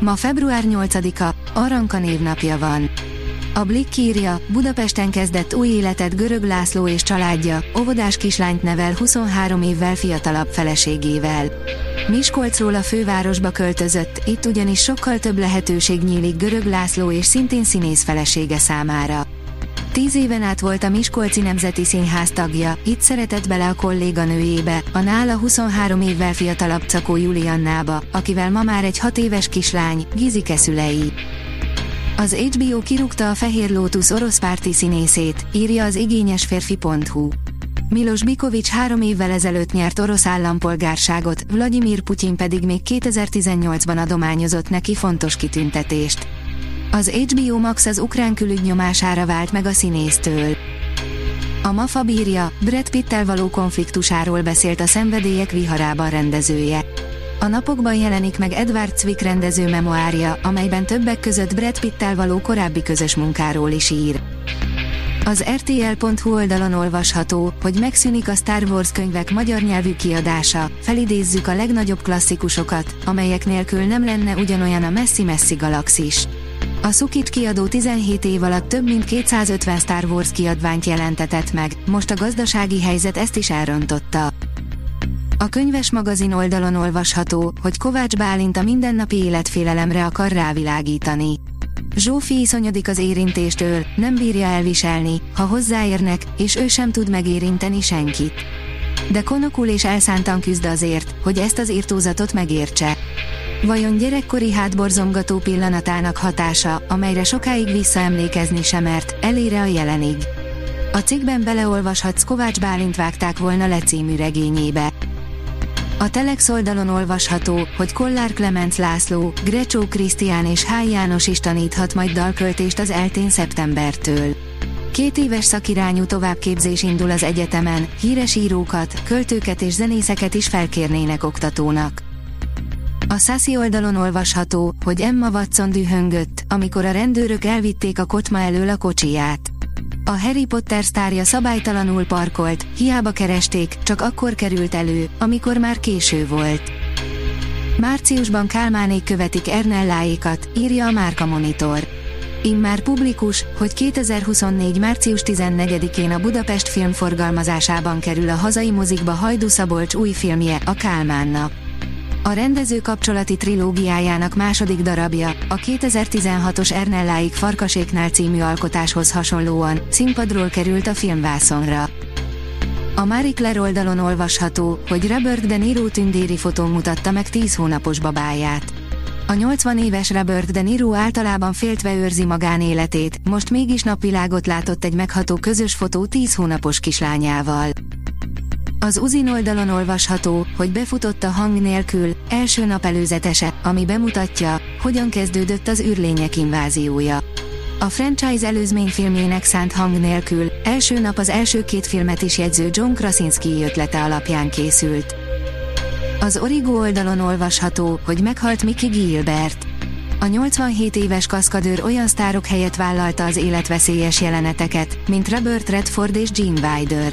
Ma február 8-a, Aranka névnapja van. A Blick írja, Budapesten kezdett új életet Görög László és családja, óvodás kislányt nevel 23 évvel fiatalabb feleségével. Miskolcról a fővárosba költözött, itt ugyanis sokkal több lehetőség nyílik Görög László és szintén színész felesége számára. Tíz éven át volt a Miskolci Nemzeti Színház tagja, itt szeretett bele a kolléganőjébe, a nála 23 évvel fiatalabb Cakó Juliannába, akivel ma már egy hat éves kislány, Gizike szülei. Az HBO kirúgta a Fehér Lótusz orosz párti színészét, írja az igényesférfi.hu. Milos Bikovics három évvel ezelőtt nyert orosz állampolgárságot, Vladimir Putyin pedig még 2018-ban adományozott neki fontos kitüntetést. Az HBO Max az ukrán külügy vált meg a színésztől. A MAFA bírja, Brad Pittel való konfliktusáról beszélt a szenvedélyek viharában rendezője. A napokban jelenik meg Edward Zwick rendező memoárja, amelyben többek között Brad Pittel való korábbi közös munkáról is ír. Az RTL.hu oldalon olvasható, hogy megszűnik a Star Wars könyvek magyar nyelvű kiadása, felidézzük a legnagyobb klasszikusokat, amelyek nélkül nem lenne ugyanolyan a messzi-messzi galaxis. A Szukit kiadó 17 év alatt több mint 250 Star Wars kiadványt jelentetett meg, most a gazdasági helyzet ezt is elrontotta. A könyves magazin oldalon olvasható, hogy Kovács Bálint a mindennapi életfélelemre akar rávilágítani. Zsófi iszonyodik az érintéstől, nem bírja elviselni, ha hozzáérnek, és ő sem tud megérinteni senkit. De konokul és elszántan küzd azért, hogy ezt az írtózatot megértse. Vajon gyerekkori hátborzongató pillanatának hatása, amelyre sokáig visszaemlékezni sem mert, elére a jelenig. A cikkben beleolvashatsz Kovács Bálint vágták volna le című regényébe. A Telex oldalon olvasható, hogy Kollár Klemenc László, Grecsó Krisztián és Háj János is taníthat majd dalköltést az eltén szeptembertől. Két éves szakirányú továbbképzés indul az egyetemen, híres írókat, költőket és zenészeket is felkérnének oktatónak. A Sassy oldalon olvasható, hogy Emma Watson dühöngött, amikor a rendőrök elvitték a kotma elől a kocsiját. A Harry Potter sztárja szabálytalanul parkolt, hiába keresték, csak akkor került elő, amikor már késő volt. Márciusban Kálmánék követik Ernelláékat, írja a Márka Monitor. Immár publikus, hogy 2024. március 14-én a Budapest filmforgalmazásában kerül a hazai mozikba Hajdu Szabolcs új filmje, a Kálmánnak. A rendező kapcsolati trilógiájának második darabja, a 2016-os Ernelláig Farkaséknál című alkotáshoz hasonlóan, színpadról került a filmvászonra. A Marie Claire oldalon olvasható, hogy Robert De Niro tündéri fotón mutatta meg 10 hónapos babáját. A 80 éves Robert De Niro általában féltve őrzi magánéletét, most mégis napvilágot látott egy megható közös fotó 10 hónapos kislányával. Az Uzin oldalon olvasható, hogy befutott a hang nélkül, első nap előzetese, ami bemutatja, hogyan kezdődött az űrlények inváziója. A franchise előzményfilmjének szánt hang nélkül, első nap az első két filmet is jegyző John Krasinski ötlete alapján készült. Az Origo oldalon olvasható, hogy meghalt Mickey Gilbert. A 87 éves kaszkadőr olyan sztárok helyett vállalta az életveszélyes jeleneteket, mint Robert Redford és Gene Wilder.